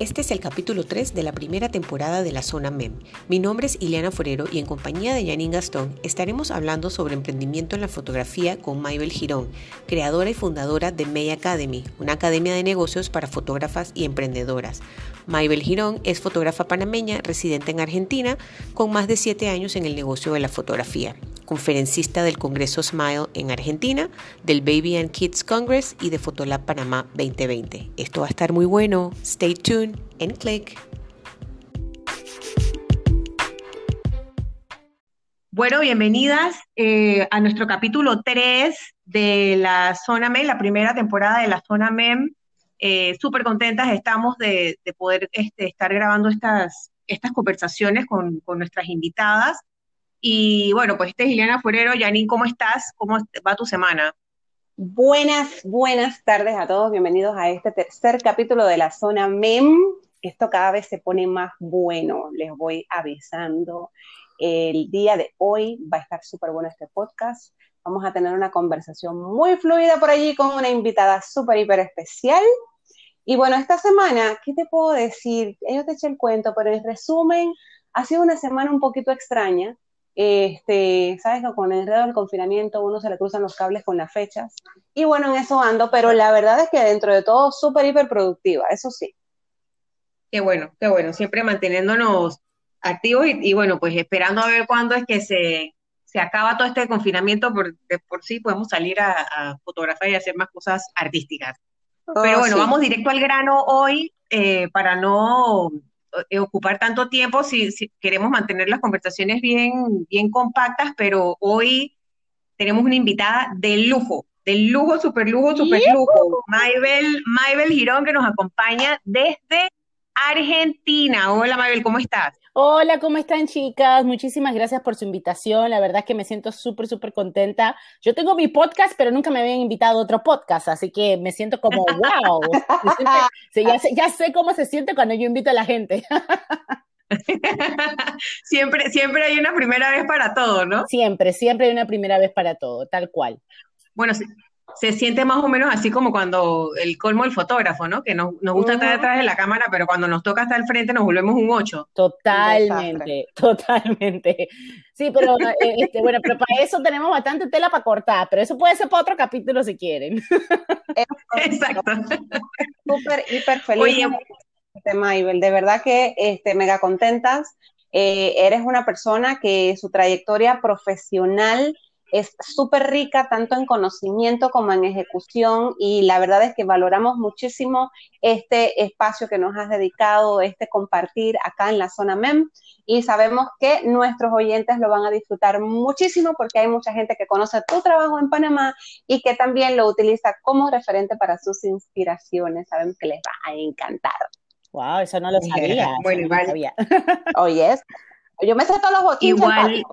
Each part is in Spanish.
Este es el capítulo 3 de la primera temporada de la Zona MEM. Mi nombre es Ileana Forero y en compañía de Janine Gastón estaremos hablando sobre emprendimiento en la fotografía con Maybel Girón, creadora y fundadora de May Academy, una academia de negocios para fotógrafas y emprendedoras. Maybel Girón es fotógrafa panameña residente en Argentina con más de 7 años en el negocio de la fotografía conferencista del Congreso Smile en Argentina, del Baby and Kids Congress y de Fotolab Panamá 2020. Esto va a estar muy bueno. Stay tuned and click. Bueno, bienvenidas eh, a nuestro capítulo 3 de la Zona MEM, la primera temporada de la Zona MEM. Eh, Súper contentas estamos de, poder este, estar grabando estas, estas conversaciones con, con nuestras invitadas. Y bueno, pues este es Ileana Forero. Janine, ¿cómo estás? ¿Cómo va tu semana? Buenas, buenas tardes a todos. Bienvenidos a este tercer capítulo de la zona MEM. Esto cada vez se pone más bueno, les voy avisando. El día de hoy va a estar súper bueno este podcast. Vamos a tener una conversación muy fluida por allí con una invitada súper, hiper especial. Y bueno, esta semana, ¿qué te puedo decir? Yo te eché el cuento, pero en resumen, ha sido una semana un poquito extraña este, sabes que con el enredo del confinamiento uno se le cruzan los cables con las fechas. Y bueno, en eso ando, pero la verdad es que dentro de todo súper, hiper productiva, eso sí. Qué bueno, qué bueno, siempre manteniéndonos activos y, bueno, pues esperando a ver cuándo es que se, se acaba todo este confinamiento, por, por sí podemos salir a, a, fotografiar y hacer más cosas artísticas. Pero oh, bueno, vamos directo al grano hoy eh, para no ocupar tanto tiempo si, queremos mantener las conversaciones bien, bien compactas, pero hoy tenemos una invitada de lujo, de lujo, super lujo, super lujo, Maybel, Maybel Girón, que nos acompaña desde Argentina. Hola Maybel, ¿cómo estás? Hola, ¿cómo están chicas? Muchísimas gracias por su invitación. La verdad es que me siento súper, súper contenta. Yo tengo mi podcast, pero nunca me habían invitado a otro podcast, así que me siento como, wow. ya, sé, ya sé cómo se siente cuando yo invito a la gente. siempre, siempre hay una primera vez para todo, ¿no? Siempre, siempre hay una primera vez para todo, tal cual. Bueno, sí se siente más o menos así como cuando el colmo del fotógrafo, ¿no? Que nos, nos gusta estar detrás de la cámara, pero cuando nos toca estar al frente nos volvemos un 8. Totalmente, totalmente. Sí, pero eh, este, bueno, pero para eso tenemos bastante tela para cortar, pero eso puede ser para otro capítulo si quieren. Exacto. Súper, hiper feliz. Oye, Maybel, de verdad que este, mega contentas. Eh, eres una persona que su trayectoria profesional es súper rica tanto en conocimiento como en ejecución y la verdad es que valoramos muchísimo este espacio que nos has dedicado, este compartir acá en la zona MEM y sabemos que nuestros oyentes lo van a disfrutar muchísimo porque hay mucha gente que conoce tu trabajo en Panamá y que también lo utiliza como referente para sus inspiraciones. Sabemos que les va a encantar. Wow, eso no lo sabía. Bueno, igual. Oye, yo me sé todos los bochinches. Igual,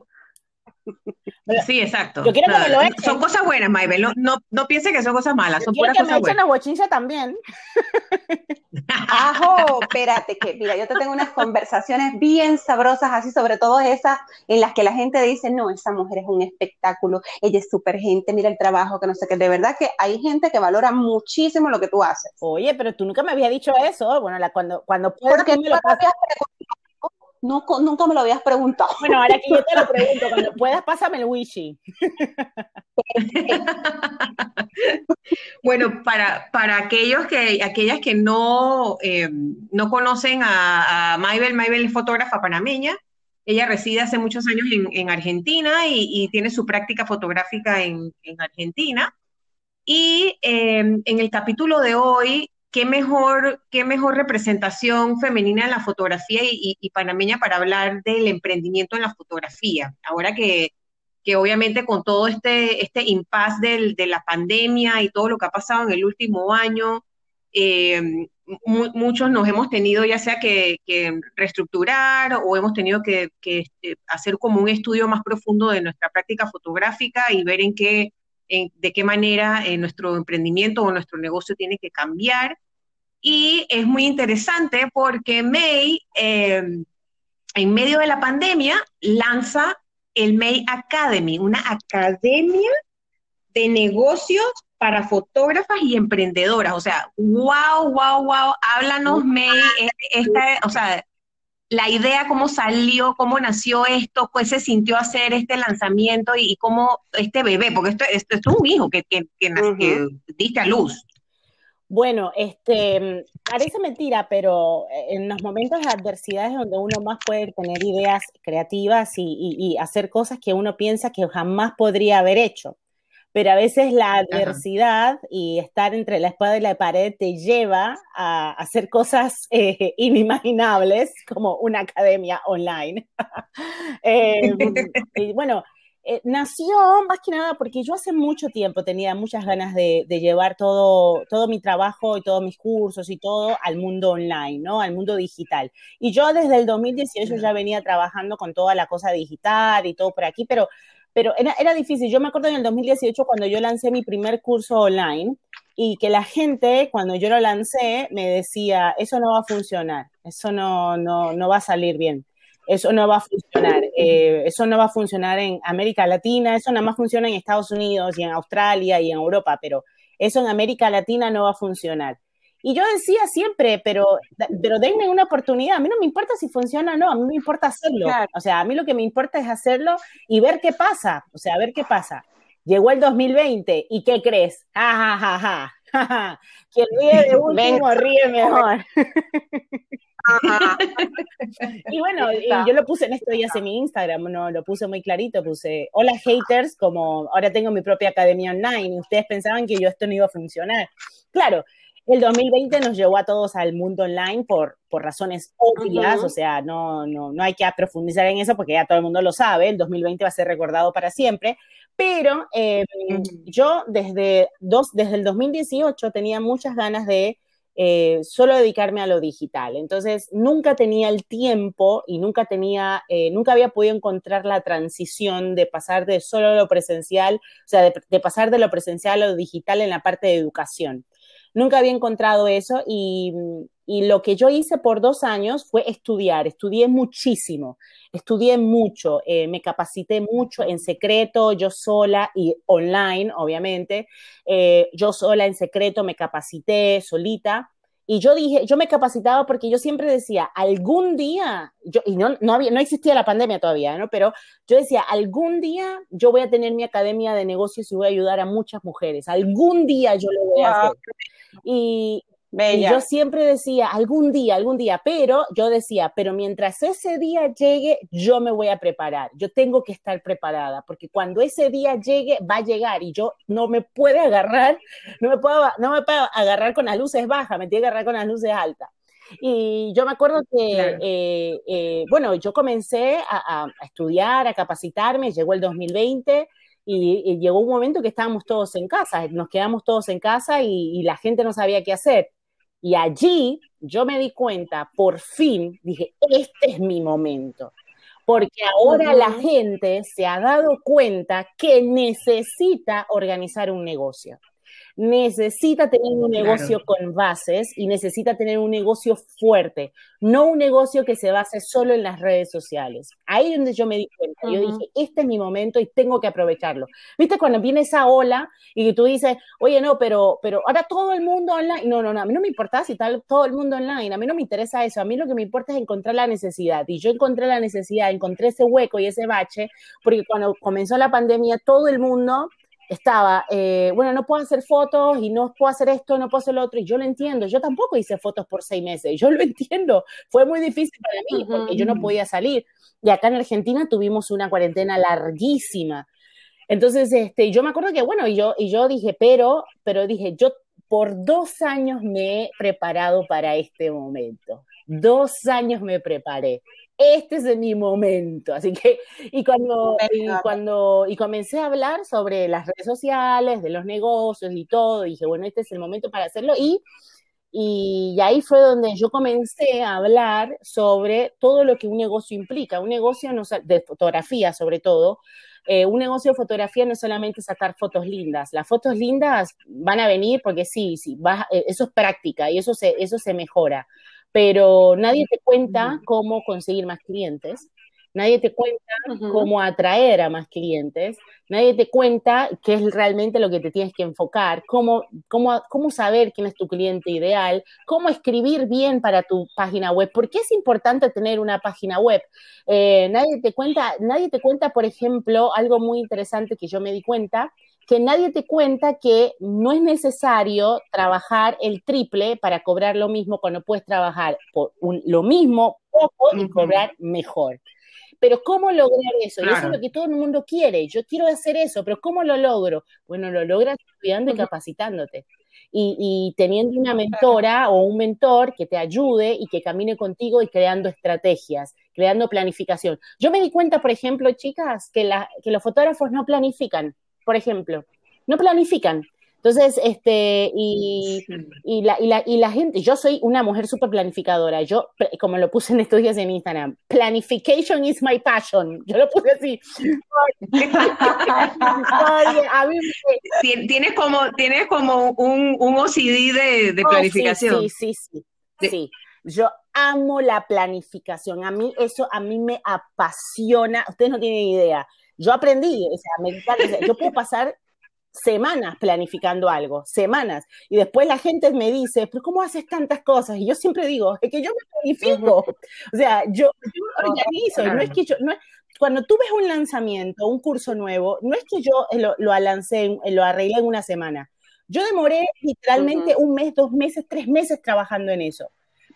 Sí, exacto. Yo quiero que me lo echen. Son cosas buenas, Maybel. No, no, no piense que son cosas malas. Son puras que cosas me echen la también. Ajo, espérate, que mira, yo te tengo unas conversaciones bien sabrosas, así sobre todo esas en las que la gente dice, no, esa mujer es un espectáculo, ella es súper gente, mira el trabajo, que no sé qué. De verdad que hay gente que valora muchísimo lo que tú haces. Oye, pero tú nunca me habías dicho eso. Bueno, la, cuando, cuando puedas, Porque me lo no, nunca me lo habías preguntado. Bueno, ahora que yo te lo pregunto, cuando puedas, pásame el wishy. bueno, para, para aquellos que, aquellas que no, eh, no conocen a, a Maybel, Maybel es fotógrafa panameña. Ella reside hace muchos años en, Argentina y, tiene su práctica fotográfica en, Argentina. Y eh, en el capítulo de hoy qué mejor, qué mejor representación femenina en la fotografía y, panameña para hablar del emprendimiento en la fotografía. Ahora que, obviamente con todo este, este impasse de la pandemia y todo lo que ha pasado en el último año, eh, muchos nos hemos tenido ya sea que, reestructurar o hemos tenido que, este, hacer como un estudio más profundo de nuestra práctica fotográfica y ver en qué de qué manera eh, nuestro emprendimiento o nuestro negocio tiene que cambiar. Y es muy interesante porque May, em, en medio de la pandemia, lanza el May Academy, una academia de negocios para fotógrafas y emprendedoras. O sea, wow, wow, wow. Háblanos, May, esta, o sea, la idea, cómo salió, cómo nació esto, pues se sintió hacer este lanzamiento y, cómo este bebé, porque esto, esto, es un hijo que, que, que, diste a luz. Bueno, este, parece mentira, pero en los momentos de adversidad es donde uno más puede tener ideas creativas y, y hacer cosas que uno piensa que jamás podría haber hecho pero a veces la adversidad y estar entre la espada y la pared te lleva a hacer cosas eh, inimaginables como una academia online. Y bueno, eh, nació más que nada porque yo hace mucho tiempo tenía muchas ganas de, llevar todo, todo mi trabajo y todos mis cursos y todo al mundo online, ¿no? Al mundo digital. Y yo desde el 2018 ya venía trabajando con toda la cosa digital y todo por aquí, pero pero era, era, difícil. Yo me acuerdo en el 2018 cuando yo lancé mi primer curso online y que la gente, cuando yo lo lancé, me decía, eso no va a funcionar, eso no, no, no va a salir bien, eso no va a funcionar, eh, eso no va a funcionar en América Latina, eso nada más funciona en Estados Unidos y en Australia y en Europa, pero eso en América Latina no va a funcionar. Y yo decía siempre, pero, pero denme una oportunidad. A mí no me importa si funciona o no, a mí me importa hacerlo. O sea, a mí lo que me importa es hacerlo y ver qué pasa. O sea, ver qué pasa. Llegó el 2020 y ¿qué crees? Ja, ja, ja, ja. Quien ríe de último ríe mejor. y bueno, yo lo puse en estos días en mi Instagram, no, lo puse muy clarito, puse, hola haters, como ahora tengo mi propia academia online, y ustedes pensaban que yo esto no iba a funcionar. Claro, el 2020 nos llevó a todos al mundo online por, por razones obvias, o sea, no, no, no hay que profundizar en eso porque ya todo el mundo lo sabe, el 2020 va a ser recordado para siempre, pero em, yo desde, dos, desde el 2018 tenía muchas ganas de eh, solo dedicarme a lo digital. Entonces, nunca tenía el tiempo y nunca tenía, eh, nunca había podido encontrar la transición de pasar de solo lo presencial, o sea, de pasar de lo presencial a lo digital en la parte de educación. Nunca había encontrado eso y, lo que yo hice por dos años fue estudiar, estudié muchísimo, estudié mucho, eh, me capacité mucho en secreto, yo sola y online, obviamente, eh, yo sola en secreto me capacité solita. Y yo dije, yo me capacitaba porque yo siempre decía, algún día, yo, y no, no, había, no existía la pandemia todavía, ¿no? Pero yo decía, algún día yo voy a tener mi academia de negocios y voy a ayudar a muchas mujeres. Algún día yo lo voy a hacer. Y, yo siempre decía, algún día, algún día, pero yo decía, pero mientras ese día llegue, yo me voy a preparar, yo tengo que estar preparada, porque cuando ese día llegue, va a llegar y yo no me puedo agarrar, no me puedo, no me puedo agarrar con las luces bajas, me tengo que agarrar con las luces altas. Y yo me acuerdo que, eh, eh, bueno, yo comencé a, a, estudiar, a capacitarme, llegó el 2020 y, llegó un momento que estábamos todos en casa, nos quedamos todos en casa y, la gente no sabía qué hacer. Y allí yo me di cuenta, por fin, dije, este es mi momento. Porque ahora la gente se ha dado cuenta que necesita organizar un negocio necesita tener un negocio con bases y necesita tener un negocio fuerte, no un negocio que se base solo en las redes sociales. Ahí es donde yo me di cuenta, yo dije, este es mi momento y tengo que aprovecharlo. ¿Viste cuando viene esa ola y tú dices, oye, no, pero, pero ahora todo el mundo online, no, no, no, a mí no me importa si tal todo el mundo online, a mí no me interesa eso, a mí lo que me importa es encontrar la necesidad. Y yo encontré la necesidad, encontré ese hueco y ese bache, porque cuando comenzó la pandemia todo el mundo estaba, eh, bueno, no puedo hacer fotos y no puedo hacer esto, no puedo hacer lo otro, y yo lo entiendo, yo tampoco hice fotos por seis meses, yo lo entiendo, fue muy difícil para mí porque yo no podía salir. Y acá en Argentina tuvimos una cuarentena larguísima. Entonces, este, yo me acuerdo que, bueno, y yo, y yo dije, pero, pero dije, yo por dos años me he preparado para este momento. Dos años me preparé este es mi momento. Así que, y cuando, y cuando, y comencé a hablar sobre las redes sociales, de los negocios y todo, dije, bueno, este es el momento para hacerlo. Y, y, ahí fue donde yo comencé a hablar sobre todo lo que un negocio implica. Un negocio no, de fotografía, sobre todo. Eh, un negocio de fotografía no es solamente sacar fotos lindas. Las fotos lindas van a venir porque sí, sí, eh, eso es práctica y eso se, eso se mejora pero nadie te cuenta cómo conseguir más clientes, nadie te cuenta cómo atraer a más clientes, nadie te cuenta qué es realmente lo que te tienes que enfocar, cómo, cómo, cómo saber quién es tu cliente ideal, cómo escribir bien para tu página web, por qué es importante tener una página web. Eh, nadie te cuenta, nadie te cuenta, por ejemplo, algo muy interesante que yo me di cuenta, que nadie te cuenta que no es necesario trabajar el triple para cobrar lo mismo cuando puedes trabajar por lo mismo poco y cobrar mejor. Pero ¿cómo lograr eso? eso es lo que todo el mundo quiere. Yo quiero hacer eso, pero ¿cómo lo logro? Bueno, lo logras estudiando y capacitándote. Y, teniendo una mentora o un mentor que te ayude y que camine contigo y creando estrategias, creando planificación. Yo me di cuenta, por ejemplo, chicas, que, que los fotógrafos no planifican, por ejemplo, no planifican. Entonces, este, y, y, la, y, la, y la gente, yo soy una mujer súper planificadora, yo, como lo puse en estos días en Instagram, planification is my passion, yo lo puse así. tienes como, tienes como un, un OCD de, de oh, planificación. sí, sí, sí, sí. Yo amo la planificación, a mí eso, a mí me apasiona, ustedes no tienen idea. Yo aprendí, o sea, me encanta, yo puedo pasar semanas planificando algo, semanas. Y después la gente me dice, pero ¿cómo haces tantas cosas? Y yo siempre digo, es que yo me planifico. O sea, yo, organizo. No es que yo, no cuando tú ves un lanzamiento, un curso nuevo, no es que yo lo, lo lancé, lo arreglé en una semana. Yo demoré literalmente un mes, dos meses, tres meses trabajando en eso.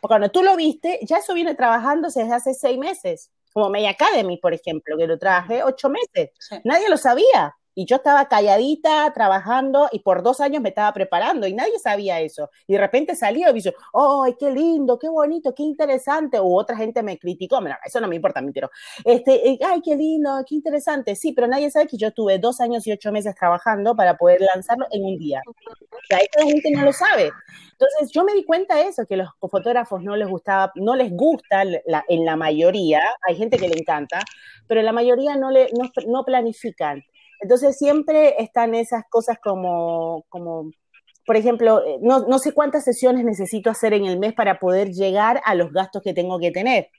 Porque cuando tú lo viste, ya eso viene trabajando desde hace seis meses. Como Media Academy, por ejemplo, que lo traje ocho meses. Nadie lo sabía. Y yo estaba calladita, trabajando, y por dos años me estaba preparando, y nadie sabía eso. Y de repente salió y dice, ¡ay, qué lindo, qué bonito, qué interesante! O otra gente me criticó, Mira, eso no me importa, me tiró. Este, ¡ay, qué lindo, qué interesante! Sí, pero nadie sabe que yo tuve dos años y ocho meses trabajando para poder lanzarlo en un día. O sea, esta gente no lo sabe. Entonces, yo me di cuenta de eso, que los fotógrafos no les gustaba, no les gusta en la mayoría, hay gente que le encanta, pero la mayoría no, le, no, no planifican. Entonces siempre están esas cosas como, como por ejemplo, eh, no, no, sé cuántas sesiones necesito hacer en el mes para poder llegar a los gastos que tengo que tener.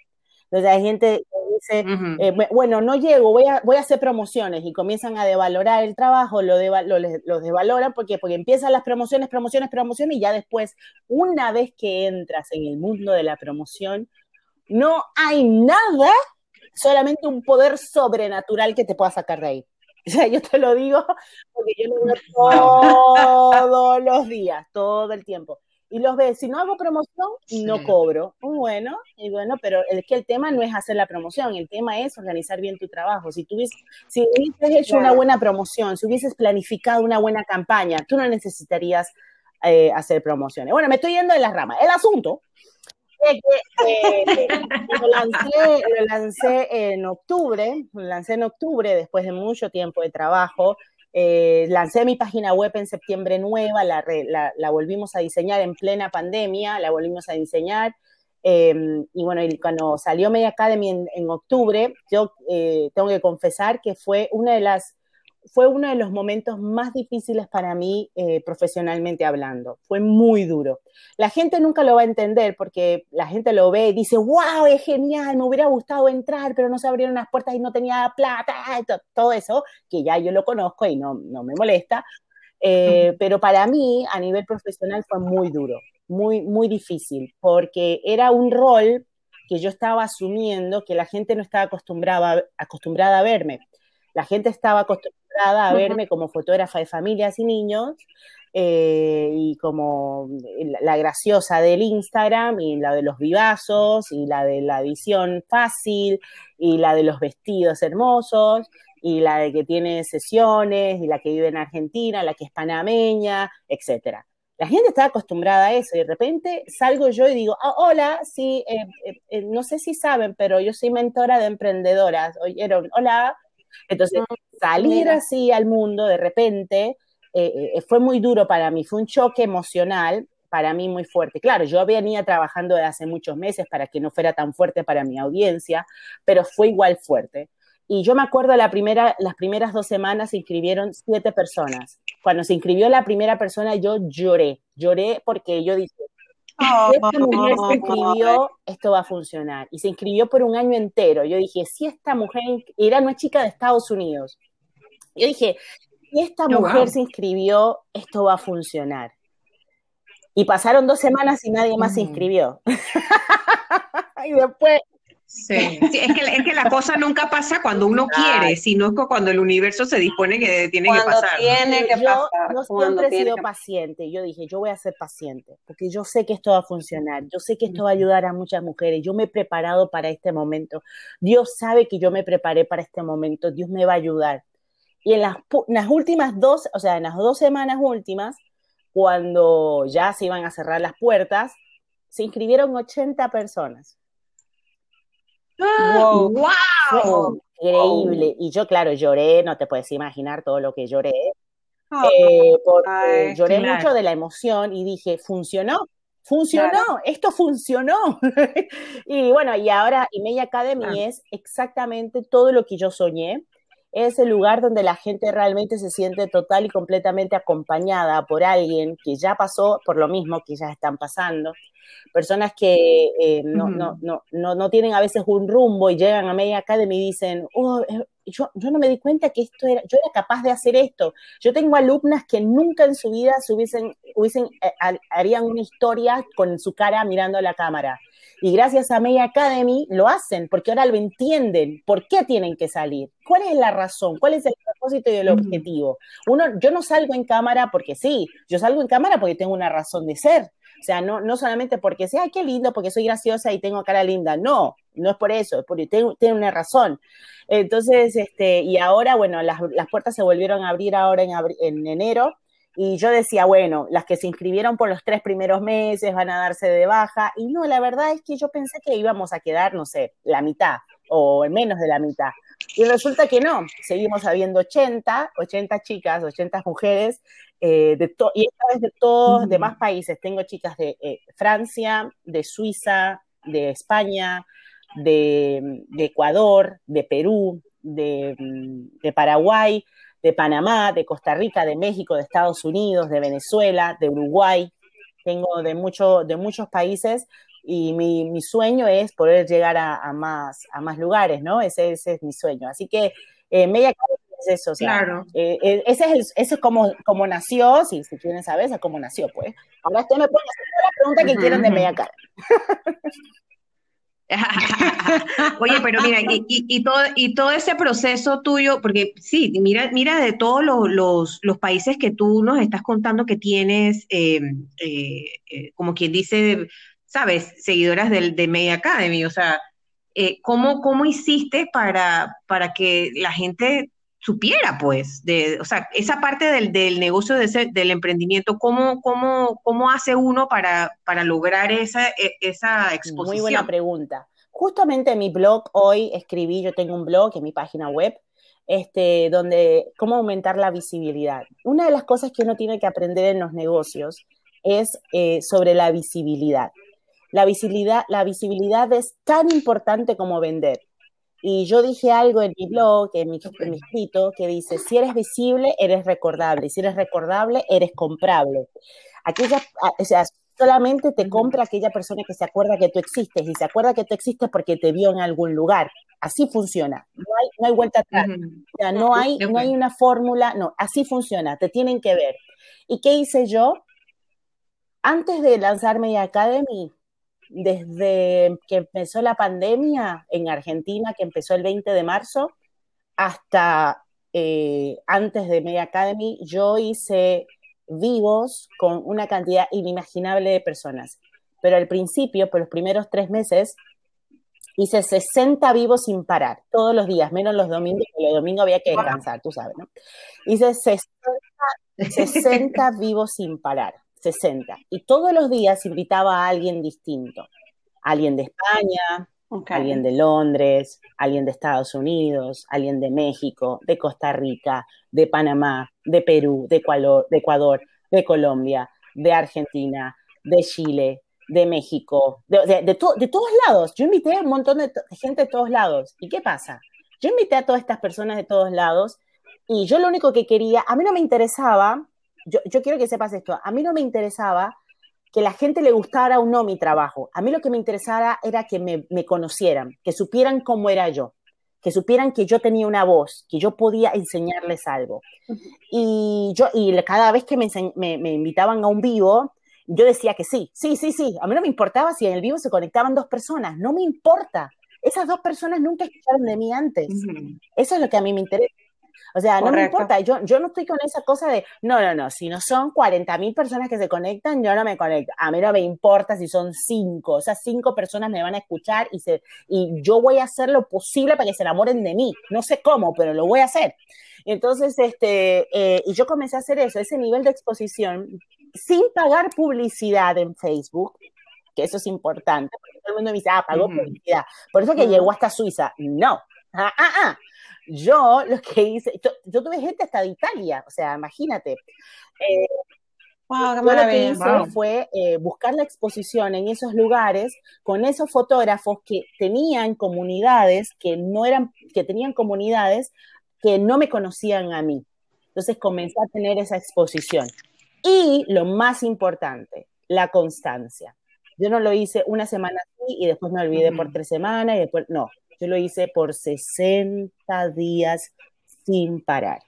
Entonces hay gente que dice, eh, bueno, no llego, voy a, voy a hacer promociones y comienzan a devalorar el trabajo, lo, lo, desvaloran porque, porque empiezan las promociones, promociones, promociones y ya después, una vez que entras en el mundo de la promoción, no hay nada, solamente un poder sobrenatural que te pueda sacar de ahí. O sea, yo te lo digo porque yo lo veo todos los días, todo el tiempo. Y los ves, si no hago promoción, no cobro. Muy bueno, y bueno, pero es que el tema no es hacer la promoción, el tema es organizar bien tu trabajo. Si tú si hubieses hecho una buena promoción, si hubieses planificado una buena campaña, tú no necesitarías eh, hacer promociones. Bueno, me estoy yendo de las ramas. El asunto eh, lo, lancé, en octubre, lo lancé en octubre después de mucho tiempo de trabajo. Eh, lancé mi página web en septiembre nueva, la, la, volvimos a diseñar en plena pandemia, la volvimos a diseñar. Em, y bueno, cuando salió Media Academy en, en octubre, yo eh, tengo que confesar que fue una de las fue uno de los momentos más difíciles para mí eh, profesionalmente hablando. Fue muy duro. La gente nunca lo va a entender porque la gente lo ve y dice, wow, es genial, me hubiera gustado entrar, pero no se abrieron las puertas y no tenía plata, todo eso, que ya yo lo conozco y no, no me molesta. Eh, pero para mí, a nivel profesional, fue muy duro, muy, muy difícil, porque era un rol que yo estaba asumiendo que la gente no estaba acostumbrada, acostumbrada a verme. La gente estaba acostumbrada a verme como fotógrafa de familias y niños eh, y como la graciosa del Instagram y la de los vivazos y la de la edición fácil y la de los vestidos hermosos y la de que tiene sesiones y la que vive en Argentina, la que es panameña, etcétera. La gente está acostumbrada a eso y de repente salgo yo y digo, ah, hola, sí, eh, eh, no sé si saben, pero yo soy mentora de emprendedoras. Oyeron, hola, entonces, salir así al mundo de repente eh, eh, fue muy duro para mí, fue un choque emocional para mí muy fuerte. Claro, yo venía trabajando desde hace muchos meses para que no fuera tan fuerte para mi audiencia, pero fue igual fuerte. Y yo me acuerdo la primera, las primeras dos semanas se inscribieron siete personas. Cuando se inscribió la primera persona, yo lloré, lloré porque yo dije, esta mujer se inscribió, esto va a funcionar. Y se inscribió por un año entero. Yo dije, si esta mujer, era una chica de Estados Unidos. Yo dije, si esta oh, mujer se inscribió, esto va a funcionar. Y pasaron dos semanas y nadie más se mm. inscribió. y después Sí, es, que, la cosa nunca pasa cuando uno quiere, sino cuando el universo se dispone que tiene que pasar. Tiene que yo, siempre he sido paciente. Yo dije, yo voy a ser paciente, porque yo sé que esto va a funcionar, yo sé que esto va a ayudar a muchas mujeres. Yo me he preparado para este momento. Dios sabe que yo me preparé para este momento. Dios me va a ayudar. Y en las, en las últimas dos, o sea, en las dos semanas últimas, cuando ya se iban a cerrar las puertas, se inscribieron 80 personas. ¡Wow! wow. Increíble. Y yo, claro, lloré, no te puedes imaginar todo lo que lloré. Eh, porque lloré mucho de la emoción y dije, funcionó, funcionó, esto funcionó. y bueno, y ahora Imei Academy es exactamente todo lo que yo soñé. Es el lugar donde la gente realmente se siente total y completamente acompañada por alguien que ya pasó por lo mismo que ya están pasando. Personas que eh, no, no, no, no, tienen a veces un rumbo y llegan a Media Academy y dicen, oh, yo, yo, no me di cuenta que esto era, yo era capaz de hacer esto. Yo tengo alumnas que nunca en su vida se hubiesen, hubiesen eh, harían una historia con su cara mirando a la cámara. Y gracias a Media Academy lo hacen, porque ahora lo entienden, por qué tienen que salir, cuál es la razón, cuál es el propósito y el objetivo. Uno, yo no salgo en cámara porque sí, yo salgo en cámara porque tengo una razón de ser. O sea, no, no solamente porque sea, qué lindo, porque soy graciosa y tengo cara linda. No, no es por eso, es porque tiene una razón. Entonces, este, y ahora, bueno, las, las puertas se volvieron a abrir ahora en, en enero. Y yo decía, bueno, las que se inscribieron por los tres primeros meses van a darse de baja. Y no, la verdad es que yo pensé que íbamos a quedar, no sé, la mitad o menos de la mitad. Y resulta que no, seguimos habiendo 80, 80 chicas, 80 mujeres eh, de y esta vez de todos, de más países. Tengo chicas de eh, Francia, de Suiza, de España, de, Ecuador, de Perú, de, de, Paraguay, de Panamá, de Costa Rica, de México, de Estados Unidos, de Venezuela, de Uruguay. Tengo de, mucho, de muchos países y mi, mi sueño es poder llegar a, más, a más lugares, ¿no? Ese, ese es mi sueño. Así que eh, Media es eso, claro. Eh, eh, ese es, ese es como, como nació, si, si quieren saber, es como nació, pues. Ahora usted me puede hacer la pregunta que quieren de media cara. Oye, pero mira, y, todo, y todo ese proceso tuyo, porque sí, mira, mira de todos los, los, países que tú nos estás contando que tienes, eh, como quien dice, sabes, seguidoras del, de Media Academy, o sea, ¿cómo, ¿cómo hiciste para, para que la gente supiera, pues, de, o sea, esa parte del, del negocio de ese, del emprendimiento, ¿cómo, cómo, cómo hace uno para, para lograr esa, e, esa exposición? Muy buena pregunta. Justamente en mi blog hoy escribí, yo tengo un blog en mi página web, este, donde cómo aumentar la visibilidad. Una de las cosas que uno tiene que aprender en los negocios es eh, sobre la visibilidad. La visibilidad, la visibilidad es tan importante como vender. Y yo dije algo en mi blog, en mi, escrito, que dice, si eres visible, eres recordable. Y si eres recordable, eres comprable. Aquella, ah, o sea, solamente te compra aquella persona que se acuerda que tú existes. Y se acuerda que tú existes porque te vio en algún lugar. Así funciona. No hay, no hay vuelta atrás. O sea, no hay, no hay una fórmula. No, así funciona. Te tienen que ver. ¿Y qué hice yo? Antes de lanzarme a Academy, desde que empezó la pandemia en Argentina, que empezó el 20 de marzo, hasta eh, antes de Media Academy, yo hice vivos con una cantidad inimaginable de personas. Pero al principio, por los primeros tres meses, hice 60 vivos sin parar, todos los días, menos los domingos, porque los domingos había que descansar, tú sabes, ¿no? Hice 60 vivos sin parar. 60. Y todos los días invitaba a alguien distinto. Alguien de España, alguien de Londres, alguien de Estados Unidos, alguien de México, de Costa Rica, de Panamá, de Perú, de Ecuador, de, Ecuador, de Colombia, de Argentina, de Chile, de México, de, de, todos lados. Yo invité a un montón de, gente de todos lados. ¿Y qué pasa? Yo invité a todas estas personas de todos lados y yo lo único que quería, a mí no me interesaba yo, quiero que sepas esto, a mí no me interesaba que la gente le gustara o no mi trabajo. A mí lo que me interesaba era que me, me conocieran, que supieran cómo era yo que supieran que yo tenía una voz, que yo podía enseñarles algo. Y yo, y cada vez que me, me, invitaban a un vivo, yo decía que sí, sí, sí, sí. A mí no me importaba si en el vivo se conectaban dos personas, no me importa. Esas dos personas nunca escucharon de mí antes. Eso es lo que a mí me interesa. O sea, no me importa, yo, yo no estoy con esa cosa de, no, no, no, si no son 40 mil personas que se conectan, yo no me conecto. A mí no me importa si son cinco, esas cinco personas me van a escuchar y, se, y yo voy a hacer lo posible para que se enamoren de mí. No sé cómo, pero lo voy a hacer. Entonces, este, eh, y yo comencé a hacer eso, ese nivel de exposición, sin pagar publicidad en Facebook, que eso es importante, porque todo el mundo me dice, ah, pagó publicidad. Por eso que llegó hasta Suiza. No. Ah, ah, ah. Yo lo que hice, yo, tuve gente hasta de Italia, o sea, imagínate. Eh, lo que hice fue eh, buscar la exposición en esos lugares con esos fotógrafos que tenían comunidades que no eran, que tenían comunidades que no me conocían a mí. Entonces comencé a tener esa exposición. Y lo más importante, la constancia. Yo no lo hice una semana así y después me olvidé por tres semanas y después, no, yo lo hice por 60 días sin parar.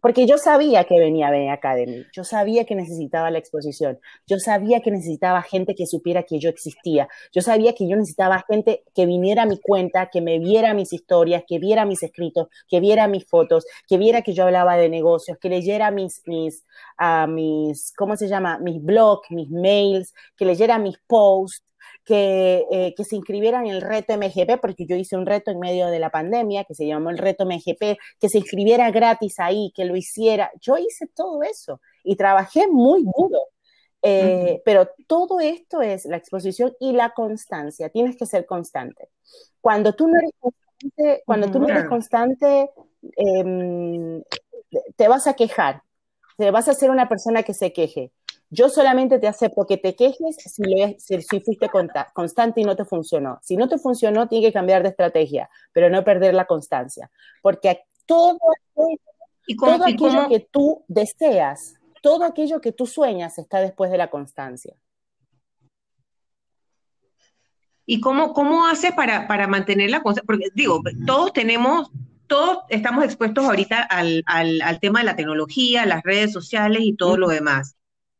Porque yo sabía que venía a Ben Academy, yo sabía que necesitaba la exposición, yo sabía que necesitaba gente que supiera que yo existía, yo sabía que yo necesitaba gente que viniera a mi cuenta, que me viera mis historias, que viera mis escritos, que viera mis fotos, que viera que yo hablaba de negocios, que leyera mis, mis, uh, mis ¿cómo se llama? Mis blogs, mis mails, que leyera mis posts, eh, que, se inscribieran en el reto MGP, porque yo hice un reto en medio de la pandemia que se llamó el reto MGP, que se inscribiera gratis ahí, que lo hiciera. Yo hice todo eso y trabajé muy duro. Eh, pero todo esto es la exposición y la constancia. Tienes que ser constante. Cuando tú no eres constante, cuando tú no eres constante em, te vas a quejar. Te vas a ser una persona que se queje. Yo solamente te acepto que te quejes si, si, fuiste constante y no te funcionó. Si no te funcionó, tiene que cambiar de estrategia, pero no perder la constancia. Porque todo, todo aquello que tú deseas, todo aquello que tú sueñas está después de la constancia. ¿Y cómo, cómo haces para, para mantener la constancia? Porque digo, todos tenemos, todos estamos expuestos ahorita al, al, tema de la tecnología, las redes sociales y todo lo demás.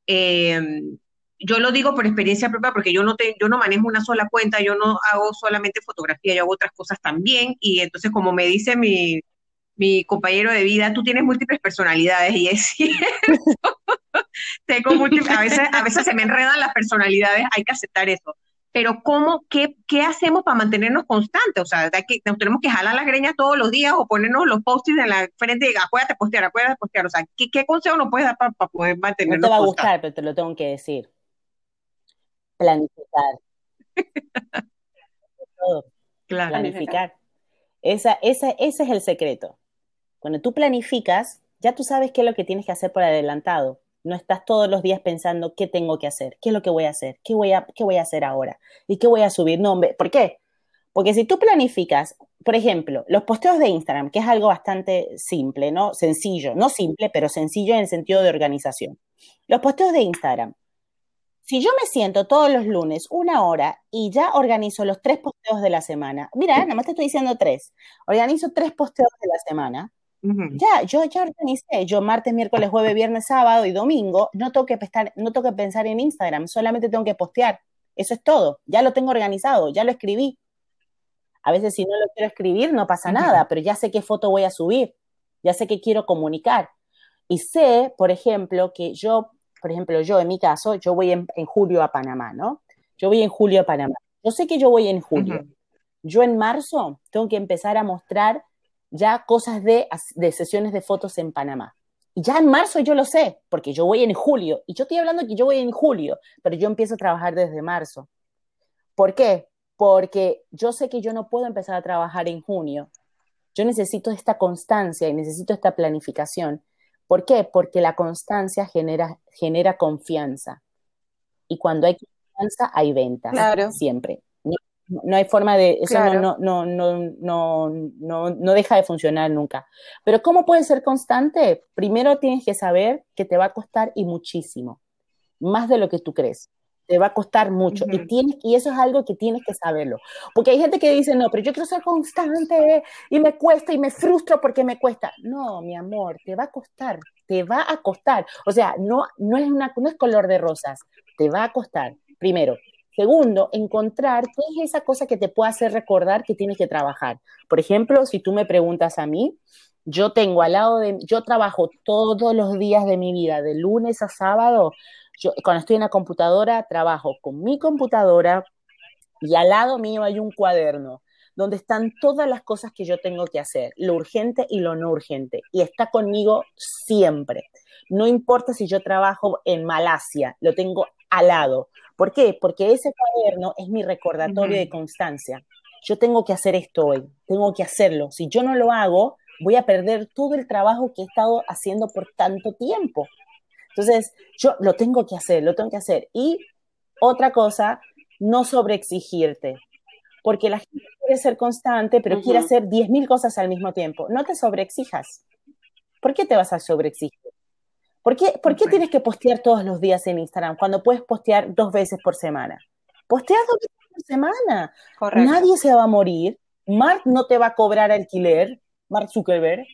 Em, yo lo digo por experiencia propia porque yo no, te, yo no manejo una sola cuenta, yo no hago solamente fotografía, yo hago otras cosas también. Y entonces, como me dice mi, mi compañero de vida, tú tienes múltiples personalidades y es cierto. Tengo múltiples, a veces, a veces se me enredan las personalidades, hay que aceptar eso. Pero ¿cómo, qué, qué hacemos para mantenernos constantes? O sea, que, nos tenemos que jalar las greñas todos los días o ponernos los post-its en la frente y acuérdate postear, acuérdate postear. O sea, ¿qué, qué consejo nos puedes dar para, poder mantenernos No te va a gustar, pero te lo tengo que decir. Planificar. Planificar. Esa, esa, ese es el secreto. Cuando tú planificas, ya tú sabes qué es lo que tienes que hacer por adelantado. No estás todos los días pensando qué tengo que hacer, qué es lo que voy a hacer, qué voy a, qué voy a hacer ahora y qué voy a subir. No, ¿por qué? Porque si tú planificas, por ejemplo, los posteos de Instagram, que es algo bastante simple, ¿no? Sencillo, no simple, pero sencillo en el sentido de organización. Los posteos de Instagram. Si yo me siento todos los lunes una hora y ya organizo los tres posteos de la semana, mira, nada más te estoy diciendo tres, organizo tres posteos de la semana, ya, yo ya organicé, yo martes, miércoles, jueves, viernes, sábado y domingo, no tengo, que pensar, no tengo que pensar en Instagram, solamente tengo que postear. Eso es todo, ya lo tengo organizado, ya lo escribí. A veces si no lo quiero escribir no pasa nada, pero ya sé qué foto voy a subir, ya sé qué quiero comunicar. Y sé, por ejemplo, que yo, por ejemplo, yo en mi caso, yo voy en, julio a Panamá, ¿no? Yo voy en julio a Panamá. Yo sé que yo voy en julio. Yo en marzo tengo que empezar a mostrar ya cosas de, de sesiones de fotos en Panamá. Ya en marzo yo lo sé, porque yo voy en julio. Y yo estoy hablando que yo voy en julio, pero yo empiezo a trabajar desde marzo. ¿Por qué? Porque yo sé que yo no puedo empezar a trabajar en junio. Yo necesito esta constancia y necesito esta planificación. ¿Por qué? Porque la constancia genera, genera confianza. Y cuando hay confianza, hay ventas. Claro. Siempre. No hay forma de, eso no, no, no, no, no, no deja de funcionar nunca. Pero ¿cómo puede ser constante? Primero tienes que saber que te va a costar y muchísimo, más de lo que tú crees. te va a costar mucho. y, tienes, y eso es algo que tienes que saberlo. Porque hay gente que dice, no, pero yo quiero ser constante y me cuesta y me frustro porque me cuesta. No, mi amor, te va a costar, te va a costar. O sea, no, no, es, una, no es color de rosas, te va a costar. Primero. Segundo, encontrar qué es esa cosa que te puede hacer recordar que tienes que trabajar. Por ejemplo, si tú me preguntas a mí, yo tengo al lado de, yo trabajo todos los días de mi vida, de lunes a sábado, yo cuando estoy en la computadora, trabajo con mi computadora y al lado mío hay un cuaderno donde están todas las cosas que yo tengo que hacer, lo urgente y lo no urgente, y está conmigo siempre. No importa si yo trabajo en Malasia, lo tengo al lado. ¿Por qué? Porque ese cuaderno es mi recordatorio de constancia. Yo tengo que hacer esto hoy, tengo que hacerlo. Si yo no lo hago, voy a perder todo el trabajo que he estado haciendo por tanto tiempo. Entonces, yo lo tengo que hacer, lo tengo que hacer. Y otra cosa, no sobreexigirte, porque la gente quiere ser constante, pero quiere hacer 10.000 cosas al mismo tiempo. No te sobreexijas. ¿Por qué te vas a sobreexigir? ¿Por qué, ¿Por qué tienes que postear todos los días en Instagram cuando puedes postear dos veces por semana? Postea dos veces por semana. Nadie se va a morir. Mark no te va a cobrar alquiler. Mark Zuckerberg.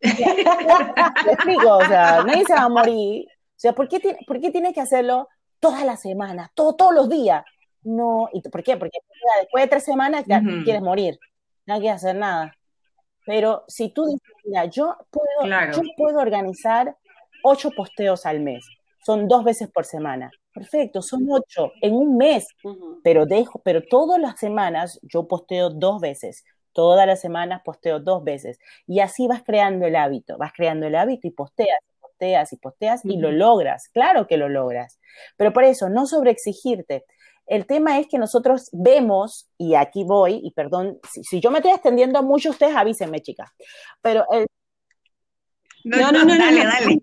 explico, o sea, nadie se va a morir. O sea, ¿por qué, ¿por qué tienes que hacerlo todas las semanas, todo, todos los días? No, ¿y por qué? Porque después de tres semanas ya quieres morir, no quieres hacer nada. Pero si tú dices, mira, yo puedo, yo puedo organizar ocho posteos al mes, son dos veces por semana. Perfecto, son ocho en un mes, pero dejo, pero todas las semanas yo posteo dos veces. Todas las semanas posteo dos veces. Y así vas creando el hábito, vas creando el hábito y posteas, posteas y posteas y lo logras. Claro que lo logras. Pero por eso, no sobreexigirte. El tema es que nosotros vemos, y aquí voy, y perdón, si, yo me estoy extendiendo mucho, ustedes avísenme, chicas. Pero el, no, no, no, dale, dale.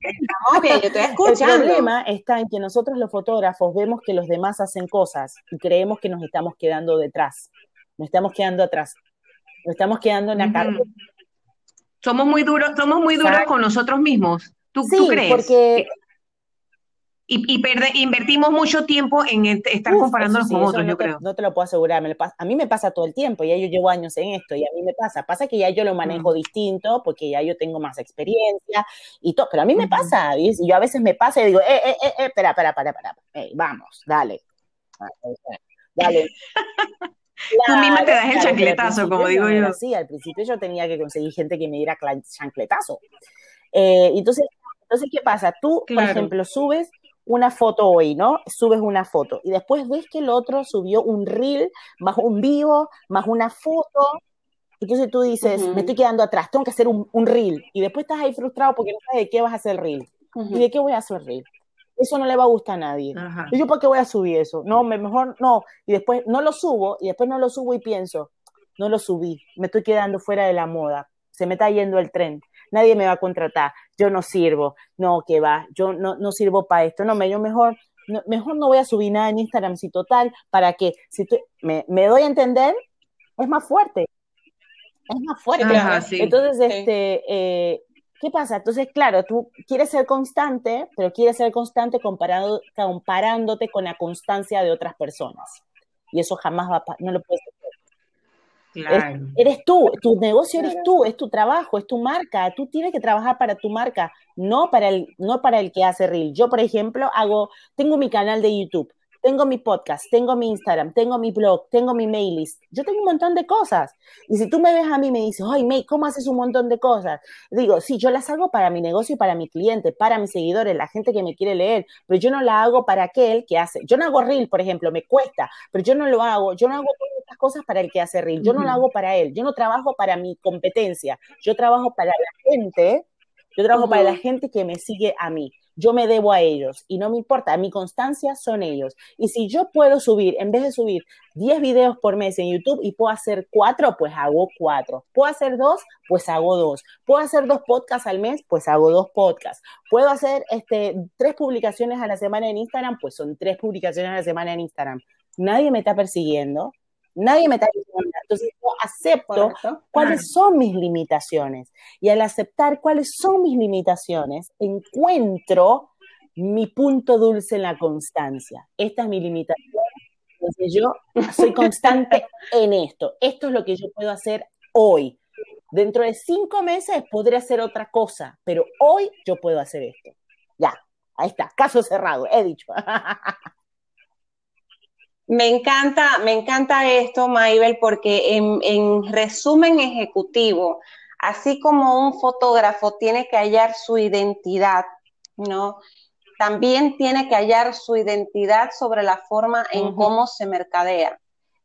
yo te escuchando. El problema está en que nosotros los fotógrafos vemos que los demás hacen cosas y creemos que nos estamos quedando detrás, nos estamos quedando atrás nos estamos quedando en la carga. Somos muy duros, somos muy duros con nosotros mismos. ¿Tú, sí, crees? Porque y, y invertimos mucho tiempo en estar comparándonos con otros, yo creo. No te lo puedo asegurar, a mí me pasa todo el tiempo, ya yo llevo años en esto y a mí me pasa. Pasa que ya yo lo manejo mm. distinto porque ya yo tengo más experiencia y todo, pero a mí me pasa, y yo a veces me pasa y digo, eh, eh, eh, eh espera, espera, espera, espera, vamos, dale. Ah, dale. Tú misma te das el chancletazo, como digo yo. Sí, al principio yo tenía que conseguir gente que me diera chancletazo. Eh, entonces, entonces, ¿qué pasa? Tú, por ejemplo, subes una foto hoy, ¿no? Subes una foto y después ves que el otro subió un reel, más un vivo, más una foto. Entonces tú dices, me estoy quedando atrás, tengo que hacer un, un, reel. Y después estás ahí frustrado porque no sabes de qué vas a hacer el reel. ¿Y de qué voy a hacer el reel? eso no le va a gustar a nadie. ¿Y yo por qué voy a subir eso? No, mejor no. Y después no lo subo, y después no lo subo y pienso, no lo subí, me estoy quedando fuera de la moda, se me está yendo el tren, nadie me va a contratar, yo no sirvo, no, que va, yo no, no sirvo para esto, no, me, yo mejor, no, mejor no voy a subir nada en Instagram, si total, para que, si me, me doy a entender, es más fuerte, es más fuerte. Entonces, este, eh, ¿Qué pasa? Entonces, claro, tú quieres ser constante, pero quieres ser constante comparado, comparándote con la constancia de otras personas. Y eso jamás va a no lo puedes hacer. Claro. eres tú, tu negocio eres tú, es tu trabajo, es tu marca. Tú tienes que trabajar para tu marca, no para el, no para el que hace reel. Yo, por ejemplo, hago, tengo mi canal de YouTube tengo mi podcast, tengo mi Instagram, tengo mi blog, tengo mi mail list. Yo tengo un montón de cosas. Y si tú me ves a mí y me dices, ay, May, ¿cómo haces un montón de cosas? Digo, sí, yo las hago para mi negocio y para mi cliente, para mis seguidores, la gente que me quiere leer, pero yo no la hago para aquel que hace. Yo no hago reel, por ejemplo, me cuesta, pero yo no lo hago. Yo no hago todas estas cosas para el que hace reel. Yo no lo hago para él. Yo no trabajo para mi competencia. Yo trabajo para la gente. Yo trabajo para la gente que me sigue a mí yo me debo a ellos y no me importa, mi constancia son ellos. Y si yo puedo subir, en vez de subir 10 videos por mes en YouTube y puedo hacer cuatro, pues hago cuatro. Puedo hacer dos, pues hago dos. Puedo hacer dos podcasts al mes, pues hago dos podcasts. Puedo hacer este, tres publicaciones a la semana en Instagram, pues son tres publicaciones a la semana en Instagram. Nadie me está persiguiendo, Nadie me está diciendo Entonces yo acepto cuáles son mis limitaciones. Y al aceptar cuáles son mis limitaciones, encuentro mi punto dulce en la constancia. Esta es mi limitación. Entonces yo soy constante en esto. Esto es lo que yo puedo hacer hoy. Dentro de cinco meses podré hacer otra cosa, pero hoy yo puedo hacer esto. Ya, ahí está, caso cerrado, he dicho. Me encanta, me encanta esto, Maybel, porque en, en, resumen ejecutivo, así como un fotógrafo tiene que hallar su identidad, ¿no? También tiene que hallar su identidad sobre la forma en cómo se mercadea.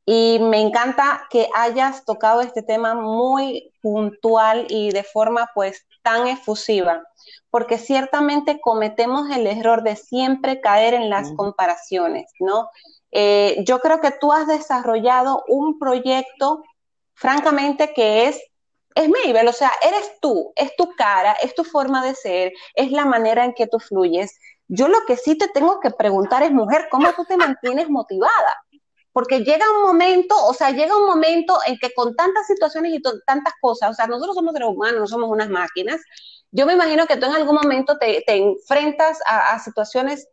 Y me encanta que hayas tocado este tema muy puntual y de forma pues tan efusiva, porque ciertamente cometemos el error de siempre caer en las comparaciones, ¿no? Eh, yo creo que tú has desarrollado un proyecto, francamente, que es, es Mabel, o sea, eres tú, es tu cara, es tu forma de ser, es la manera en que tú fluyes. Yo lo que sí te tengo que preguntar es, mujer, ¿cómo tú te mantienes motivada? Porque llega un momento, o sea, llega un momento en que con tantas situaciones y tantas cosas, o sea, nosotros somos seres humanos, no somos unas máquinas. Yo me imagino que tú en algún momento te, enfrentas a, a situaciones